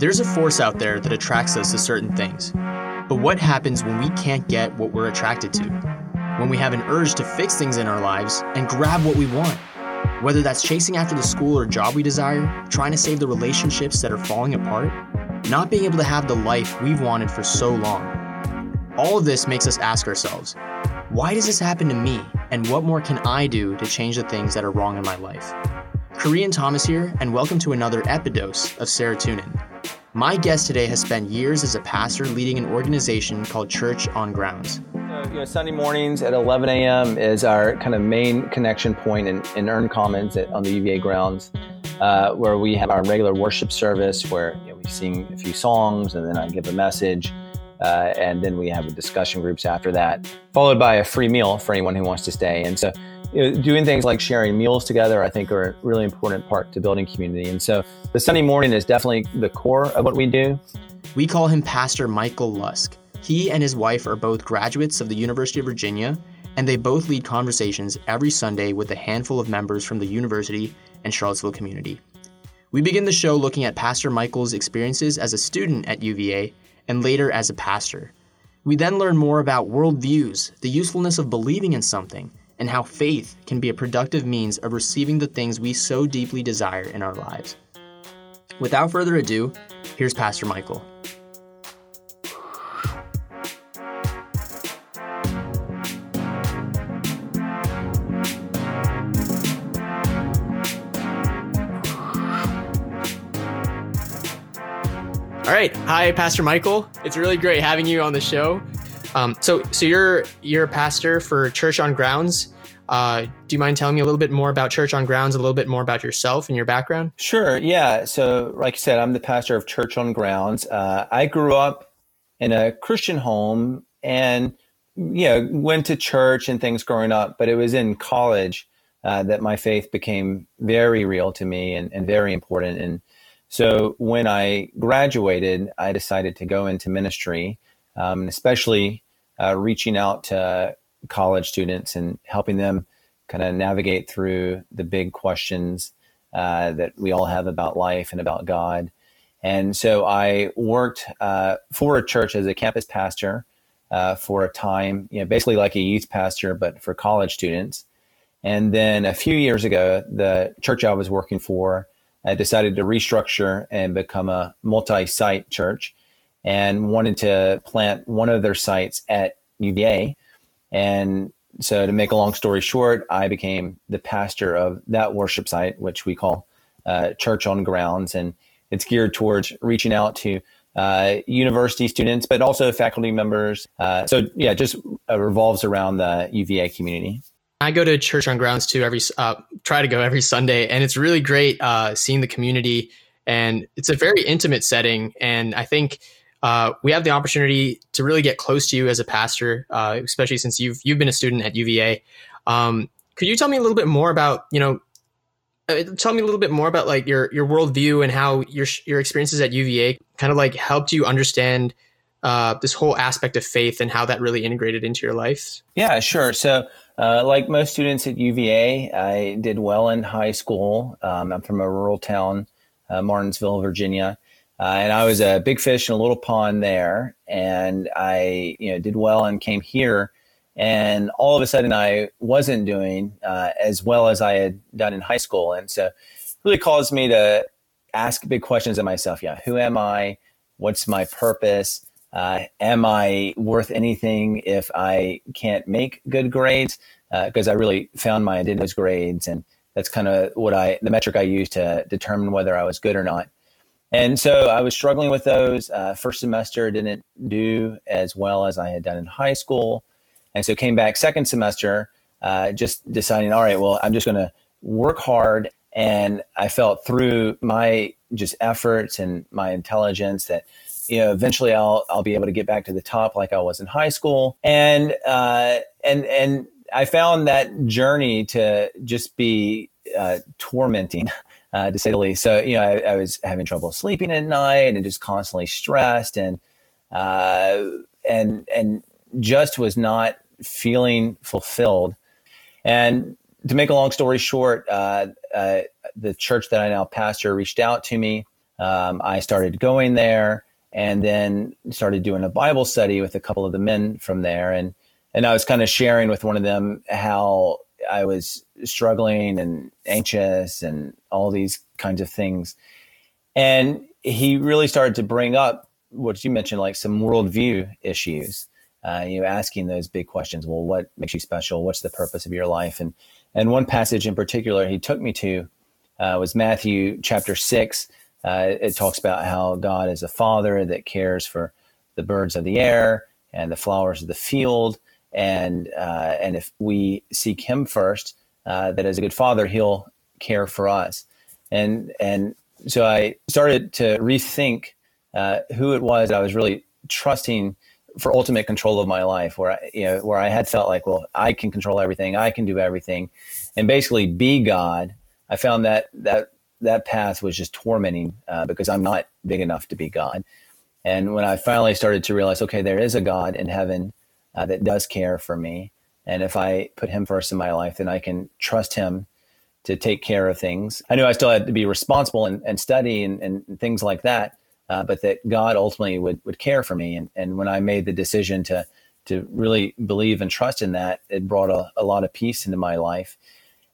There's a force out there that attracts us to certain things. But what happens when we can't get what we're attracted to? When we have an urge to fix things in our lives and grab what we want? Whether that's chasing after the school or job we desire, trying to save the relationships that are falling apart, not being able to have the life we've wanted for so long. All of this makes us ask ourselves, why does this happen to me? And what more can I do to change the things that are wrong in my life? Korean Thomas here, and welcome to another Epidose of Serotonin. My guest today has spent years as a pastor leading an organization called Church on Grounds. You know, Sunday mornings at 11 a.m. is our kind of main connection point in, in Ern Commons at, on the UVA grounds, uh, where we have our regular worship service where you know, we sing a few songs and then I give a message. Uh, and then we have discussion groups after that, followed by a free meal for anyone who wants to stay. And so you know, doing things like sharing meals together, I think, are a really important part to building community. And so the Sunday morning is definitely the core of what we do. We call him Pastor Michael Lusk. He and his wife are both graduates of the University of Virginia, and they both lead conversations every Sunday with a handful of members from the university and Charlottesville community. We begin the show looking at Pastor Michael's experiences as a student at UVA and later as a pastor. We then learn more about worldviews, the usefulness of believing in something, and how faith can be a productive means of receiving the things we so deeply desire in our lives. Without further ado, here's Pastor Michael. All right, hi, Pastor Michael. It's really great having you on the show. Um, so, so you're you're a pastor for Church on Grounds. Uh, do you mind telling me a little bit more about Church on Grounds, a little bit more about yourself and your background? Sure. Yeah. So, like I said, I'm the pastor of Church on Grounds. Uh, I grew up in a Christian home and you know went to church and things growing up, but it was in college uh, that my faith became very real to me and, and very important. And so, when I graduated, I decided to go into ministry um, especially uh, reaching out to college students and helping them kind of navigate through the big questions uh, that we all have about life and about God. And so I worked uh, for a church as a campus pastor uh, for a time, you know, basically like a youth pastor, but for college students. And then a few years ago, the church I was working for I decided to restructure and become a multi site church and wanted to plant one of their sites at UVA. And so, to make a long story short, I became the pastor of that worship site, which we call uh, Church on Grounds. And it's geared towards reaching out to uh, university students, but also faculty members. Uh, so, yeah, just uh, revolves around the UVA community. I go to church on grounds too every uh, try to go every Sunday, and it's really great uh, seeing the community. And it's a very intimate setting, and I think uh, we have the opportunity to really get close to you as a pastor, uh, especially since you've you've been a student at UVA. Um, could you tell me a little bit more about you know? Uh, tell me a little bit more about like your your worldview and how your your experiences at UVA kind of like helped you understand uh, this whole aspect of faith and how that really integrated into your life. Yeah, sure. So. Uh, like most students at UVA, I did well in high school. Um, I'm from a rural town, Martinsville, Virginia, uh, and I was a big fish in a little pond there, and I, you know, did well and came here, and all of a sudden I wasn't doing uh, as well as I had done in high school, and so it really caused me to ask big questions of myself. Yeah, who am I? What's my purpose? Uh, am I worth anything if I can't make good grades? Because uh, I really found my identity grades, and that's kind of what I the metric I used to determine whether I was good or not. And so I was struggling with those. Uh, first semester didn't do as well as I had done in high school. And so came back second semester, uh, just deciding, all right, well, I'm just going to work hard. And I felt through my just efforts and my intelligence that, you know, eventually I'll, I'll be able to get back to the top like I was in high school. And, uh, and, and I found that journey to just be uh, tormenting. uh, to say the least. So, you know, I, I, was having trouble sleeping at night and just constantly stressed and, uh, and, and just was not feeling fulfilled. And to make a long story short, uh, uh the church that I now pastor reached out to me um, I started going there and then started doing a Bible study with a couple of the men from there. And, and I was kind of sharing with one of them how I was struggling and anxious and all these kinds of things. And he really started to bring up what you mentioned, like some worldview issues. Uh, you know, asking those big questions. Well, what makes you special? What's the purpose of your life? And and one passage in particular he took me to uh, was Matthew chapter six. Uh, it talks about how God is a father that cares for the birds of the air and the flowers of the field, and uh, and if we seek Him first, uh, that as a good father, He'll care for us. And and so I started to rethink uh, who it was that I was really trusting for ultimate control of my life, where I, you know, where I had felt like, well, I can control everything, I can do everything, and basically be God. I found that that that path was just tormenting uh, because I'm not big enough to be God. And when I finally started to realize, okay, there is a God in heaven uh, that does care for me, and if I put Him first in my life, then I can trust Him to take care of things. I knew I still had to be responsible and, and study and, and things like that, uh, but that God ultimately would, would care for me. And, and when I made the decision to, to really believe and trust in that, it brought a, a lot of peace into my life.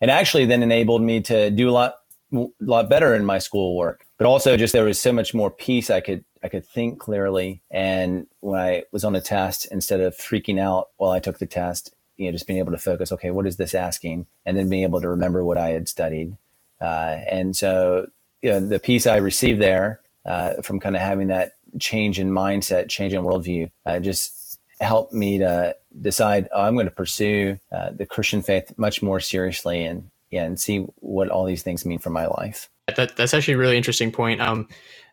And actually then enabled me to do a lot, a lot better in my schoolwork. But also just there was so much more peace I could I could think clearly. And when I was on a test, instead of freaking out while I took the test, you know, just being able to focus, okay, what is this asking? And then being able to remember what I had studied. Uh, and so, you know, the peace I received there uh, from kind of having that change in mindset, change in worldview, uh, just helped me to decide, oh, I'm going to pursue uh, the Christian faith much more seriously and, yeah, and see what all these things mean for my life. That, that's actually a really interesting point. Um,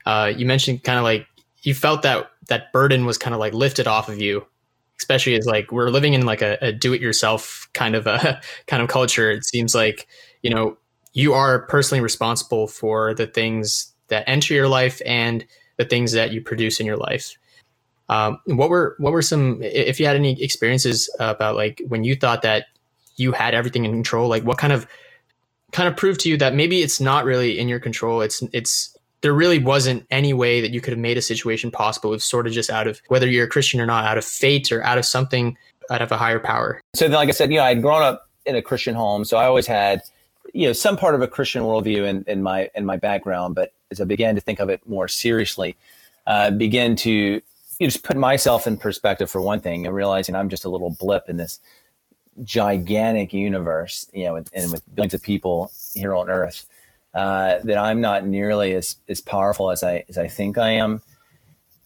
uh, you mentioned kind of like you felt that that burden was kind of like lifted off of you especially as like we're living in like a, a do-it-yourself kind of a kind of culture it seems like you know you are personally responsible for the things that enter your life and the things that you produce in your life um, what were what were some if you had any experiences about like when you thought that you had everything in control like what kind of kind of proved to you that maybe it's not really in your control it's it's there really wasn't any way that you could have made a situation possible. It was sort of just out of whether you're a Christian or not, out of fate or out of something, out of a higher power. So, then, like I said, you know, I'd grown up in a Christian home, so I always had, you know, some part of a Christian worldview in, in my in my background. But as I began to think of it more seriously, uh, began to you know, just put myself in perspective for one thing, and realizing I'm just a little blip in this gigantic universe, you know, and, with billions of people here on Earth uh, that I'm not nearly as as powerful as I as I think I am.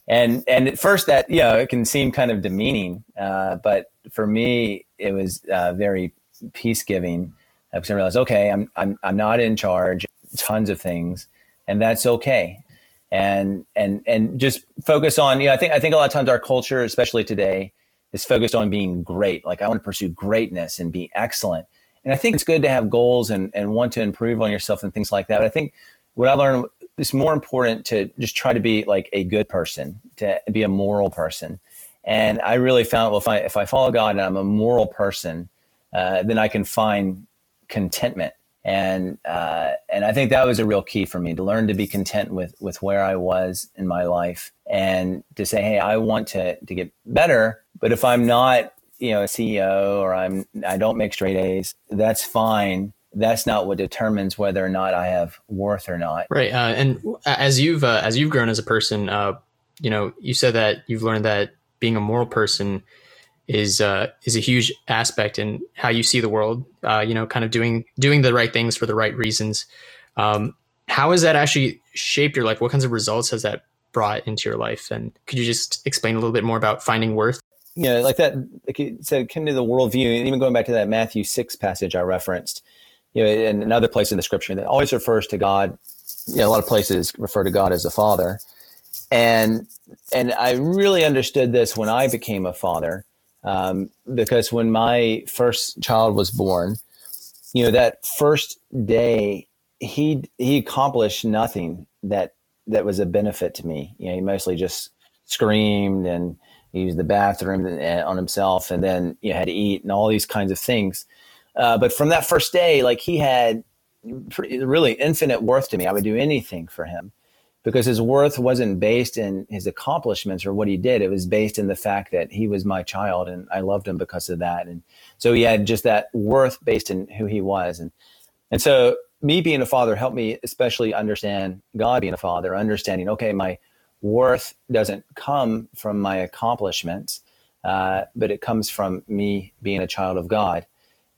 And and at first that you know it can seem kind of demeaning, uh, but for me it was uh, very peace giving I realized okay I'm I'm I'm not in charge tons of things, and that's okay. And and and just focus on you know I think I think a lot of times our culture, especially today, is focused on being great. Like I want to pursue greatness and be excellent and I think it's good to have goals and, and want to improve on yourself and things like that. But I think what I learned is more important to just try to be like a good person, to be a moral person. And I really found, well, if I, if I follow God and I'm a moral person, uh, then I can find contentment. And, uh, and I think that was a real key for me to learn to be content with, with where I was in my life and to say, Hey, I want to, to get better. But if I'm not you know a CEO or I'm I don't make straight A's, that's fine. That's not what determines whether or not I have worth or not. Right. Uh, and as you've uh, as you've grown as a person, uh, you know, you said that you've learned that being a moral person is uh, is a huge aspect in how you see the world. Uh, you know, kind of doing doing the right things for the right reasons. Um, how has that actually shaped your life? What kinds of results has that brought into your life? And could you just explain a little bit more about finding worth? You know, like that, like you said, kind of the worldview, and even going back to that Matthew 6 passage I referenced, you know, and another place in the scripture that always refers to God, you know, a lot of places refer to God as a father. And, and I really understood this when I became a father, um, because when my first child was born, you know, that first day, he, he accomplished nothing that, that was a benefit to me. You know, he mostly just screamed and, he used the bathroom on himself and then you know, had to eat and all these kinds of things. Uh, but from that first day, like he had pretty, really infinite worth to me. I would do anything for him because his worth wasn't based in his accomplishments or what he did. It was based in the fact that he was my child and I loved him because of that. And so he had just that worth based in who he was. And, and so me being a father helped me especially understand God being a father, understanding, okay, my worth doesn't come from my accomplishments, uh, but it comes from me being a child of God.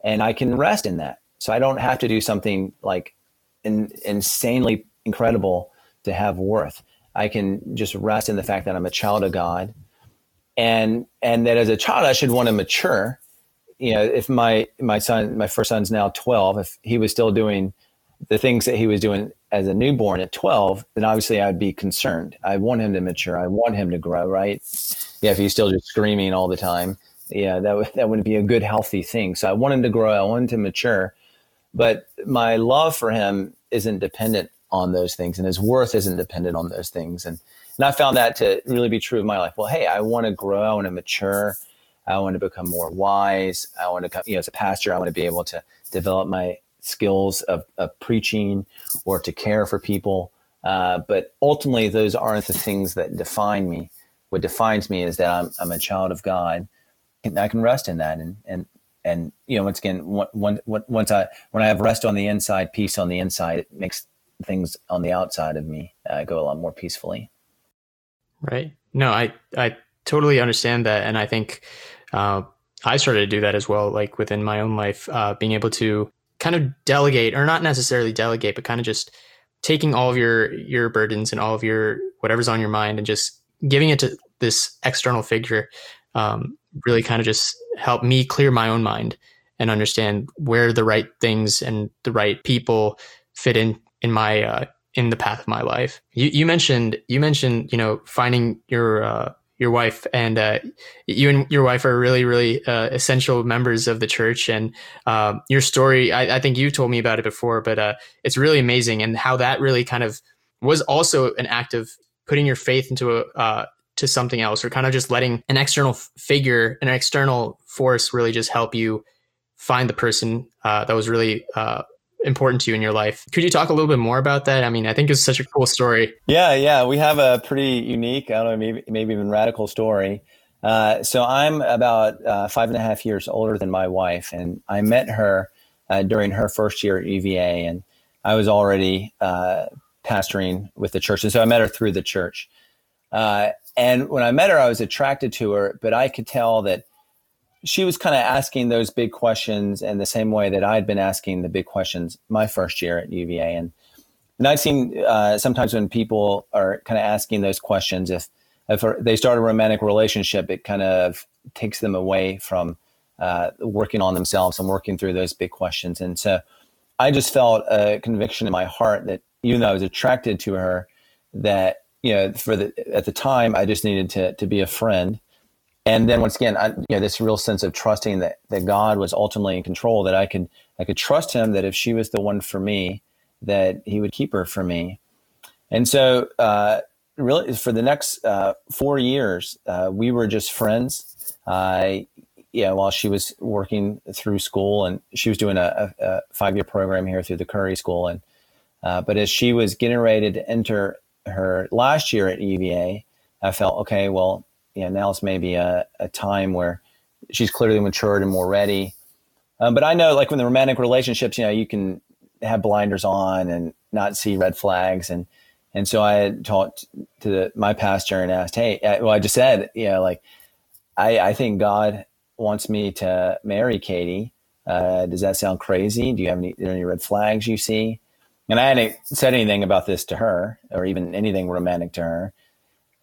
And I can rest in that. So I don't have to do something like in, insanely incredible to have worth. I can just rest in the fact that I'm a child of God, and and that as a child I should want to mature. You know, if my my son, my first son's now 12, if he was still doing the things that he was doing as a newborn at 12, then obviously I'd be concerned. I want him to mature. I want him to grow, right? Yeah, if he's still just screaming all the time, yeah, that, w- that wouldn't be a good, healthy thing. So I want him to grow. I want him to mature. But my love for him isn't dependent on those things and his worth isn't dependent on those things. And, and I found that to really be true of my life. Well, hey, I want to grow. I want to mature. I want to become more wise. I want to, come, you know, as a pastor, I want to be able to develop my skills of, of preaching or to care for people. Uh, but ultimately, those aren't the things that define me. What defines me is that I'm, I'm a child of God, and I can rest in that. And and and you know, once again, once once I when I have rest on the inside, peace on the inside, it makes things on the outside of me uh, go a lot more peacefully. Right. No, I I totally understand that, and I think uh, I started to do that as well. Like within my own life, uh, being able to kind of delegate, or not necessarily delegate, but kind of just taking all of your your burdens and all of your whatever's on your mind, and just giving it to this external figure. Um, really, kind of just help me clear my own mind and understand where the right things and the right people fit in in my uh, in the path of my life. You, you mentioned you mentioned you know finding your uh, your wife and uh, you and your wife are really really uh, essential members of the church. And um, your story I, I, think you told me about it before but uh, it's really amazing and how that really kind of was also an act of putting your faith into a uh, to something else or kind of just letting an external figure an external force really just help you find the person uh, that was really important to you in your life. Could you talk a little bit more about that? I mean, I think it's such a cool story. Yeah, yeah, we have a pretty unique, I don't know, maybe maybe even radical story. Uh, so I'm about uh, five and a half years older than my wife, and I met her uh, during her first year at UVA, and I was already uh, pastoring with the church, and so I met her through the church. Uh, and when I met her, I was attracted to her, but I could tell that she was kind of asking those big questions in the same way that I'd been asking the big questions my first year at UVA. And and I've seen uh, sometimes when people are kind of asking those questions, if if they start a romantic relationship, it kind of takes them away from uh, working on themselves and working through those big questions. And so I just felt a conviction in my heart that even though I was attracted to her, that you know, for the at the time, I just needed to to be a friend and then once again, I, you know, this real sense of trusting that that God was ultimately in control, that I could I could trust Him that if she was the one for me, that He would keep her for me. And so, uh, really, for the next uh, four years, uh, we were just friends. Uh, yeah, while she was working through school, and she was doing a, a five year program here through the Curry School, and uh, but as she was getting ready to enter her last year at UVA, I felt okay. Well, you know, now's maybe a, a time where she's clearly matured and more ready. Um, but I know, like, when the romantic relationships, you know, you can have blinders on and not see red flags. And and so I talked to the, my pastor and asked, hey, uh, well, I just said, you know, like, I, I think God wants me to marry Katie. Uh, does that sound crazy? Do you have any, any red flags you see? And I hadn't said anything about this to her or even anything romantic to her.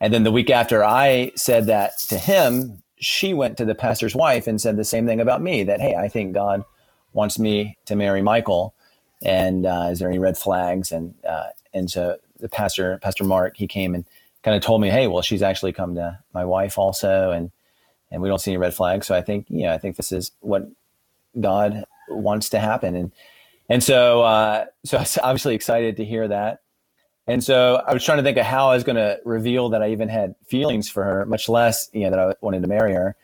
And then the week after I said that to him, she went to the pastor's wife and said the same thing about me that, hey, I think God wants me to marry Michael. And uh, is there any red flags? And uh, and so the pastor, Pastor Mark, he came and kind of told me, hey, well, she's actually come to my wife also, and and we don't see any red flags. So I think, yeah, I think this is what God wants to happen. And and so uh, so I was obviously excited to hear that. And so I was trying to think of how I was going to reveal that I even had feelings for her, much less, you know, that I wanted to marry her.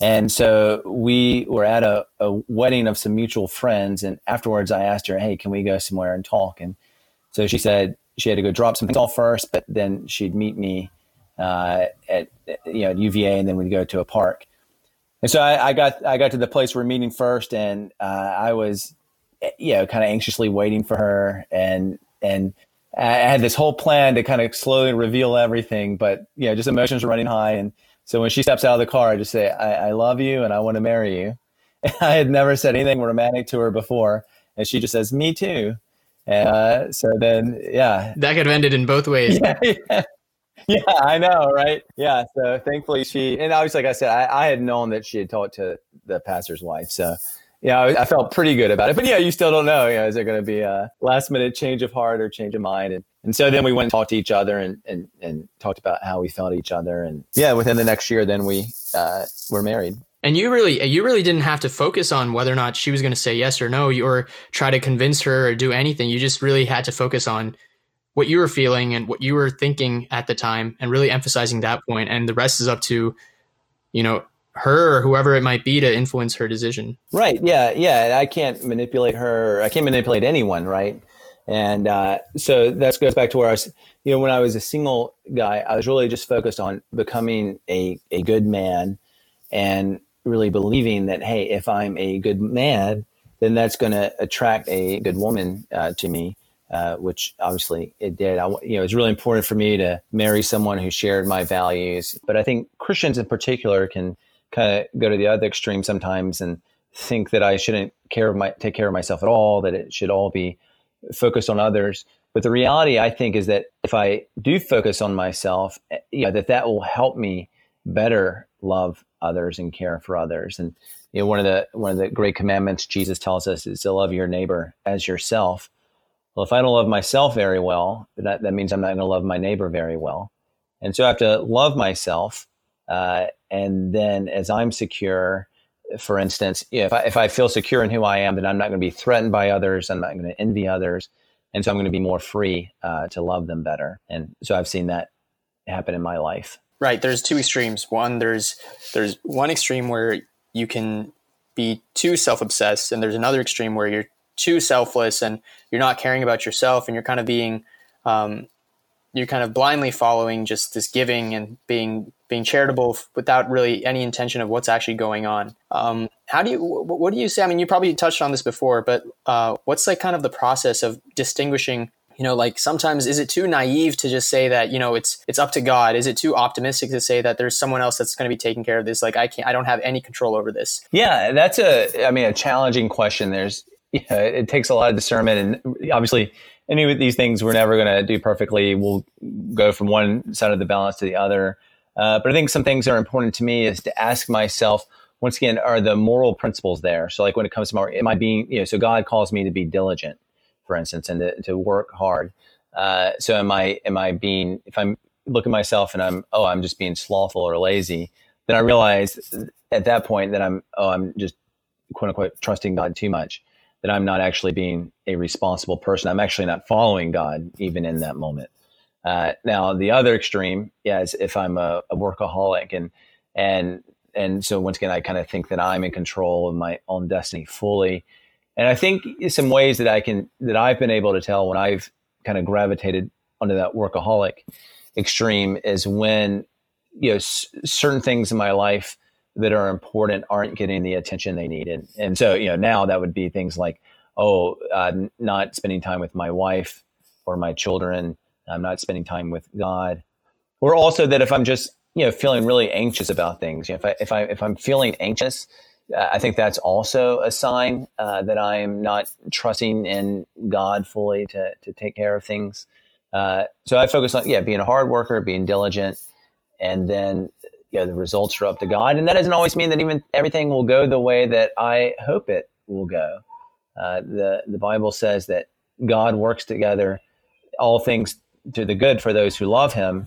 And so we were at a, a wedding of some mutual friends. And afterwards I asked her, Hey, can we go somewhere and talk? And so she said she had to go drop some things off first, but then she'd meet me uh, at you know at UVA, and then we'd go to a park. And so I, I got I got to the place we're meeting first, and uh, I was you know kind of anxiously waiting for her, and and I had this whole plan to kind of slowly reveal everything, but you know just emotions were running high, and so when she steps out of the car, I just say I, I love you and I want to marry you. And I had never said anything romantic to her before, and she just says me too. And uh, so then, yeah, that could have ended in both ways. Yeah, yeah. yeah, I know, right? Yeah. So thankfully, she and obviously, like I said, I, I had known that she had talked to the pastor's wife, so yeah, I, I, felt pretty good about it. But yeah, you still don't know. You know, is there going to be a last minute change of heart or change of mind? And and so then we went and talked to each other and and and talked about how we felt each other. And yeah, within the next year, then we uh, were married. And you really, you really didn't have to focus on whether or not she was going to say yes or no, or try to convince her or do anything. You just really had to focus on what you were feeling and what you were thinking at the time and really emphasizing that point and the rest is up to you know her or whoever it might be to influence her decision. Right. Yeah. Yeah. I can't manipulate her. I can't manipulate anyone. Right. And uh, so that goes back to where i was you know when i was a single guy i was really just focused on becoming a, a good man and really believing that hey if i'm a good man then that's going to attract a good woman uh, to me uh, which obviously it did. I, you know, it's really important for me to marry someone who shared my values. But I think Christians in particular can kind of go to the other extreme sometimes and think that I shouldn't care of my take care of myself at all. That it should all be focused on others. But the reality, I think, is that if I do focus on myself, eh, you know, that that will help me better love others and care for others. And you know, one of the one of the great commandments Jesus tells us is to love your neighbor as yourself. Well, if I don't love myself very well, that, that means I'm not going to love my neighbor very well. And so I have to love myself. Uh, and then as I'm secure, for instance, if, I, if I feel secure in who I am, then I'm not going to be threatened by others. I'm not going to envy others. And so I'm going to be more free uh, to love them better. And so I've seen that happen in my life. Right. There's two extremes. One, there's there's one extreme where you can be too self-obsessed, and there's another extreme where you're too selfless and you're not caring about yourself and you're kind of being um, you're kind of blindly following just this giving and being being charitable without really any intention of what's actually going on. Um, how do you what do you say? I mean, you probably touched on this before, but uh, what's like kind of the process of distinguishing? You know, like sometimes is it too naive to just say that you know it's it's up to God? Is it too optimistic to say that there's someone else that's going to be taking care of this? Like I can't, I don't have any control over this. Yeah, that's a, I mean, a challenging question. There's yeah, it takes a lot of discernment, and obviously, any of these things we're never going to do perfectly. We'll go from one side of the balance to the other. Uh, but I think some things that are important to me is to ask myself once again, are the moral principles there? So, like when it comes to my, am I being, you know, so God calls me to be diligent, for instance, and to, to work hard. Uh, so, am I, am I being, if I'm looking at myself and I'm, oh, I'm just being slothful or lazy, then I realize at that point that I'm, oh, I'm just quote unquote trusting God too much that I'm not actually being a responsible person. I'm actually not following God even in that moment. Uh, now, the other extreme, yeah, is if I'm a, a, workaholic and and and so once again, I kind of think that I'm in control of my own destiny fully. And I think some ways that I can that I've been able to tell when I've kind of gravitated onto that workaholic extreme is when you know s- certain things in my life that are important aren't getting the attention they need. And, and so, you know, now that would be things like, oh, uh, not spending time with my wife or my children. I'm not spending time with God. Or also that if I'm just, you know, feeling really anxious about things, you know, if I, if I, if I'm feeling anxious, uh, I think that's also a sign uh, that I'm not trusting in God fully to, to take care of things. Uh, so I focus on, yeah, being a hard worker, being diligent, and then you know, the results are up to God. And that doesn't always mean that even everything will go the way that I hope it will go. Uh, the, the Bible says that God works together all things to the good for those who love him.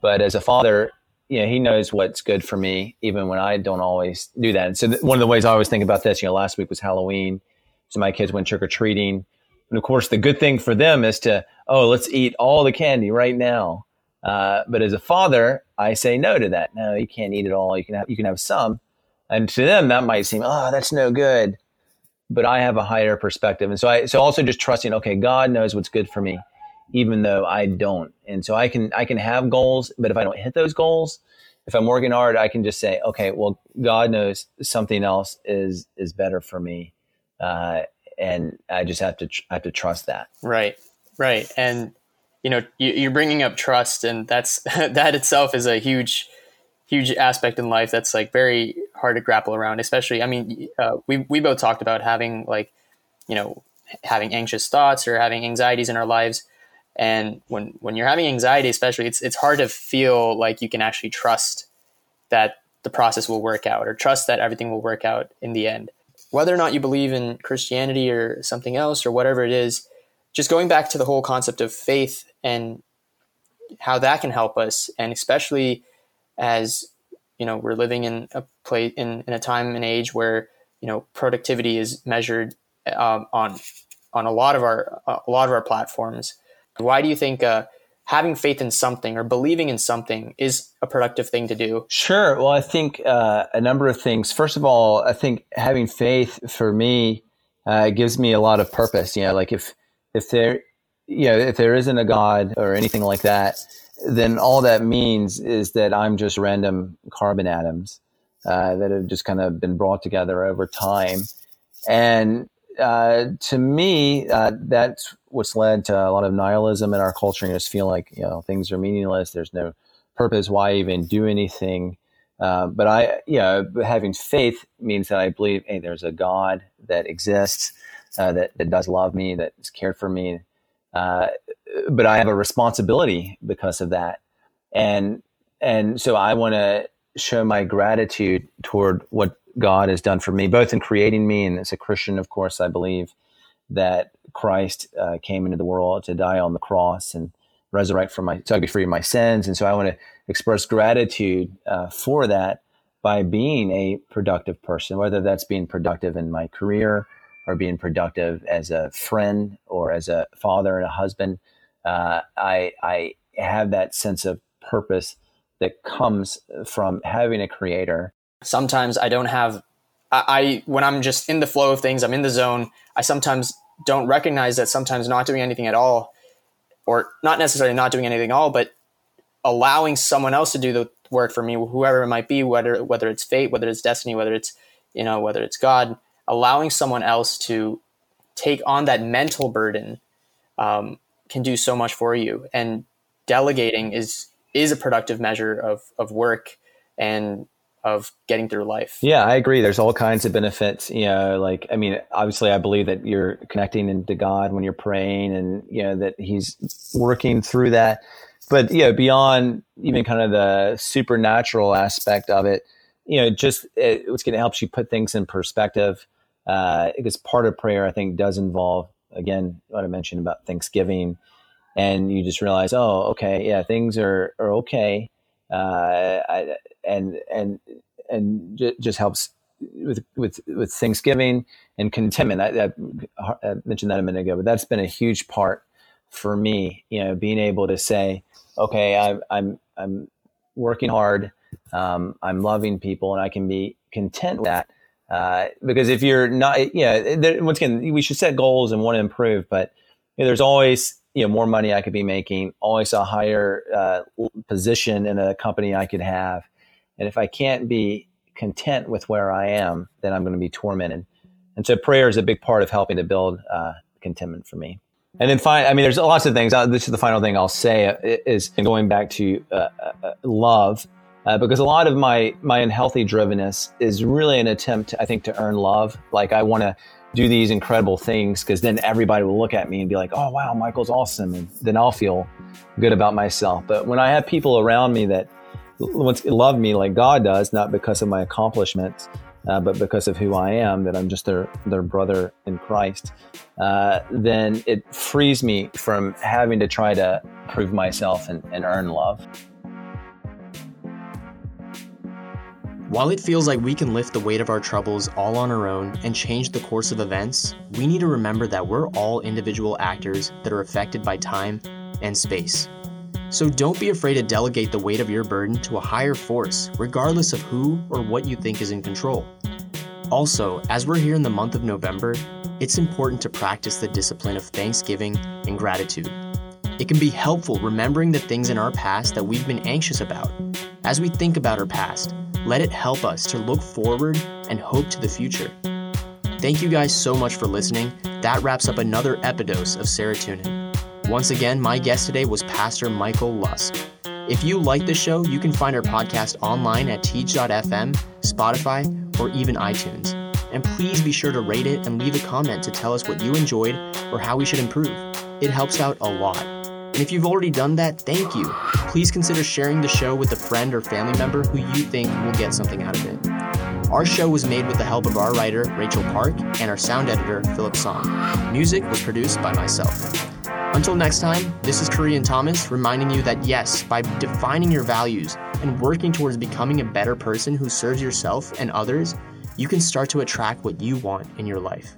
But as a father, you know, he knows what's good for me, even when I don't always do that. And so th- one of the ways I always think about this, you know, last week was Halloween. So my kids went trick or treating. And of course, the good thing for them is to, oh, let's eat all the candy right now. Uh, but as a father, I say no to that. No, you can't eat it all. You can have you can have some. And to them, that might seem, oh, that's no good. But I have a higher perspective, and so I so also just trusting. Okay, God knows what's good for me, even though I don't. And so I can I can have goals, but if I don't hit those goals, if I'm working hard, I can just say, okay, well, God knows something else is is better for me, uh, and I just have to tr- have to trust that. Right, right, and you know you, are bringing up trust, and that's that itself is a huge huge aspect in life that's like very hard to grapple around. Especially, I mean, uh, we we both talked about having like you know having anxious thoughts or having anxieties in our lives and when when you're having anxiety, especially, it's it's hard to feel like you can actually trust that the process will work out or trust that everything will work out in the end. Whether or not you believe in Christianity or something else or whatever it is, just going back to the whole concept of faith and how that can help us, and especially as you know we're living in a place in, in a time and age where you know productivity is measured um, on on a lot of our a lot of our platforms why do you think uh, having faith in something or believing in something is a productive thing to do? Sure. Well, I think uh, a number of things. First of all, I think having faith for me uh, gives me a lot of purpose. You know, like if if there, you know, if there isn't a God or anything like that, then all that means is that I'm just random carbon atoms uh, that have just kind of been brought together over time. And uh, to me, uh, that's what's led to a lot of nihilism in our culture and just feel like you know things are meaningless. There's no purpose. Why even do anything? Uh, but I, you know, having faith means that I believe, hey, there's a God that exists, uh, that that does love me, that's cared for me. Uh, but I have a responsibility because of that, and and so I want to show my gratitude toward what God has done for me, both in creating me and as a Christian, of course, I believe that Christ uh, came into the world to die on the cross and resurrect from my, so I be free of my sins. And so I want to express gratitude uh, for that by being a productive person, whether that's being productive in my career or being productive as a friend or as a father and a husband. Uh, I, I have that sense of purpose that comes from having a creator sometimes I don't have I, I, when I'm just in the flow of things, I'm in the zone. I sometimes don't recognize that sometimes not doing anything at all, or not necessarily not doing anything at all, but allowing someone else to do the work for me, whoever it might be, whether whether it's fate, whether it's destiny, whether it's you know whether it's God, allowing someone else to take on that mental burden um, can do so much for you. And delegating is is a productive measure of of work and of getting through life. Yeah, I agree. There's all kinds of benefits. You know, like I mean, obviously, I believe that you're connecting into God when you're praying, and you know that He's working through that. But you know, beyond even kind of the supernatural aspect of it, you know, just it, it's going to help you put things in perspective. Uh, because part of prayer, I think, does involve again what I mentioned about Thanksgiving, and you just realize, oh, okay, yeah, things are are okay. Uh, I, and and and j- just helps with with with Thanksgiving and contentment. I, I, I, mentioned that a minute ago, but that's been a huge part for me. You know, being able to say, okay, I'm I'm I'm working hard, um, I'm loving people, and I can be content with that. Uh, because if you're not, yeah, there, once again, we should set goals and want to improve, but you know, there's always you know more money I could be making, always a higher uh, position in a company I could have, and if I can't be content with where I am, then I'm going to be tormented. And so prayer is a big part of helping to build uh, contentment for me. And then fine, I mean, there's lots of things. Uh, this is the final thing I'll say uh, is going back to uh, uh, uh, because a lot of my my unhealthy drivenness is really an attempt, I think, to earn love. Like I want to do these incredible things because then everybody will look at me and be like, "Oh, wow, Michael's awesome," and then I'll feel good about myself. But when I have people around me that love me like God does, not because of my accomplishments, uh, but because of who I am, that I'm just their their brother in Christ, uh, then it frees me from having to try to prove myself and, and earn love. While it feels like we can lift the weight of our troubles all on our own and change the course of events, we need to remember that we're all individual actors that are affected by time and space. So don't be afraid to delegate the weight of your burden to a higher force, regardless of who or what you think is in control. Also, as we're here in the month of November, it's important to practice the discipline of thanksgiving and gratitude. It can be helpful remembering the things in our past that we've been anxious about. As we think about our past, let it help us to look forward and hope to the future. Thank you guys so much for listening. That wraps up another epidose of serotonin. Once again, my guest today was Pastor Michael Lusk. If you like the show, you can find our podcast online at teach.fm, Spotify, or even iTunes. And please be sure to rate it and leave a comment to tell us what you enjoyed or how we should improve. It helps out a lot. And if you've already done that, thank you. Please consider sharing the show with a friend or family member who you think will get something out of it. Our show was made with the help of our writer, Rachel Park, and our sound editor, Philip Song. Music was produced by myself. Until next time, this is Korean Thomas reminding you that yes, by defining your values and working towards becoming a better person who serves yourself and others, you can start to attract what you want in your life.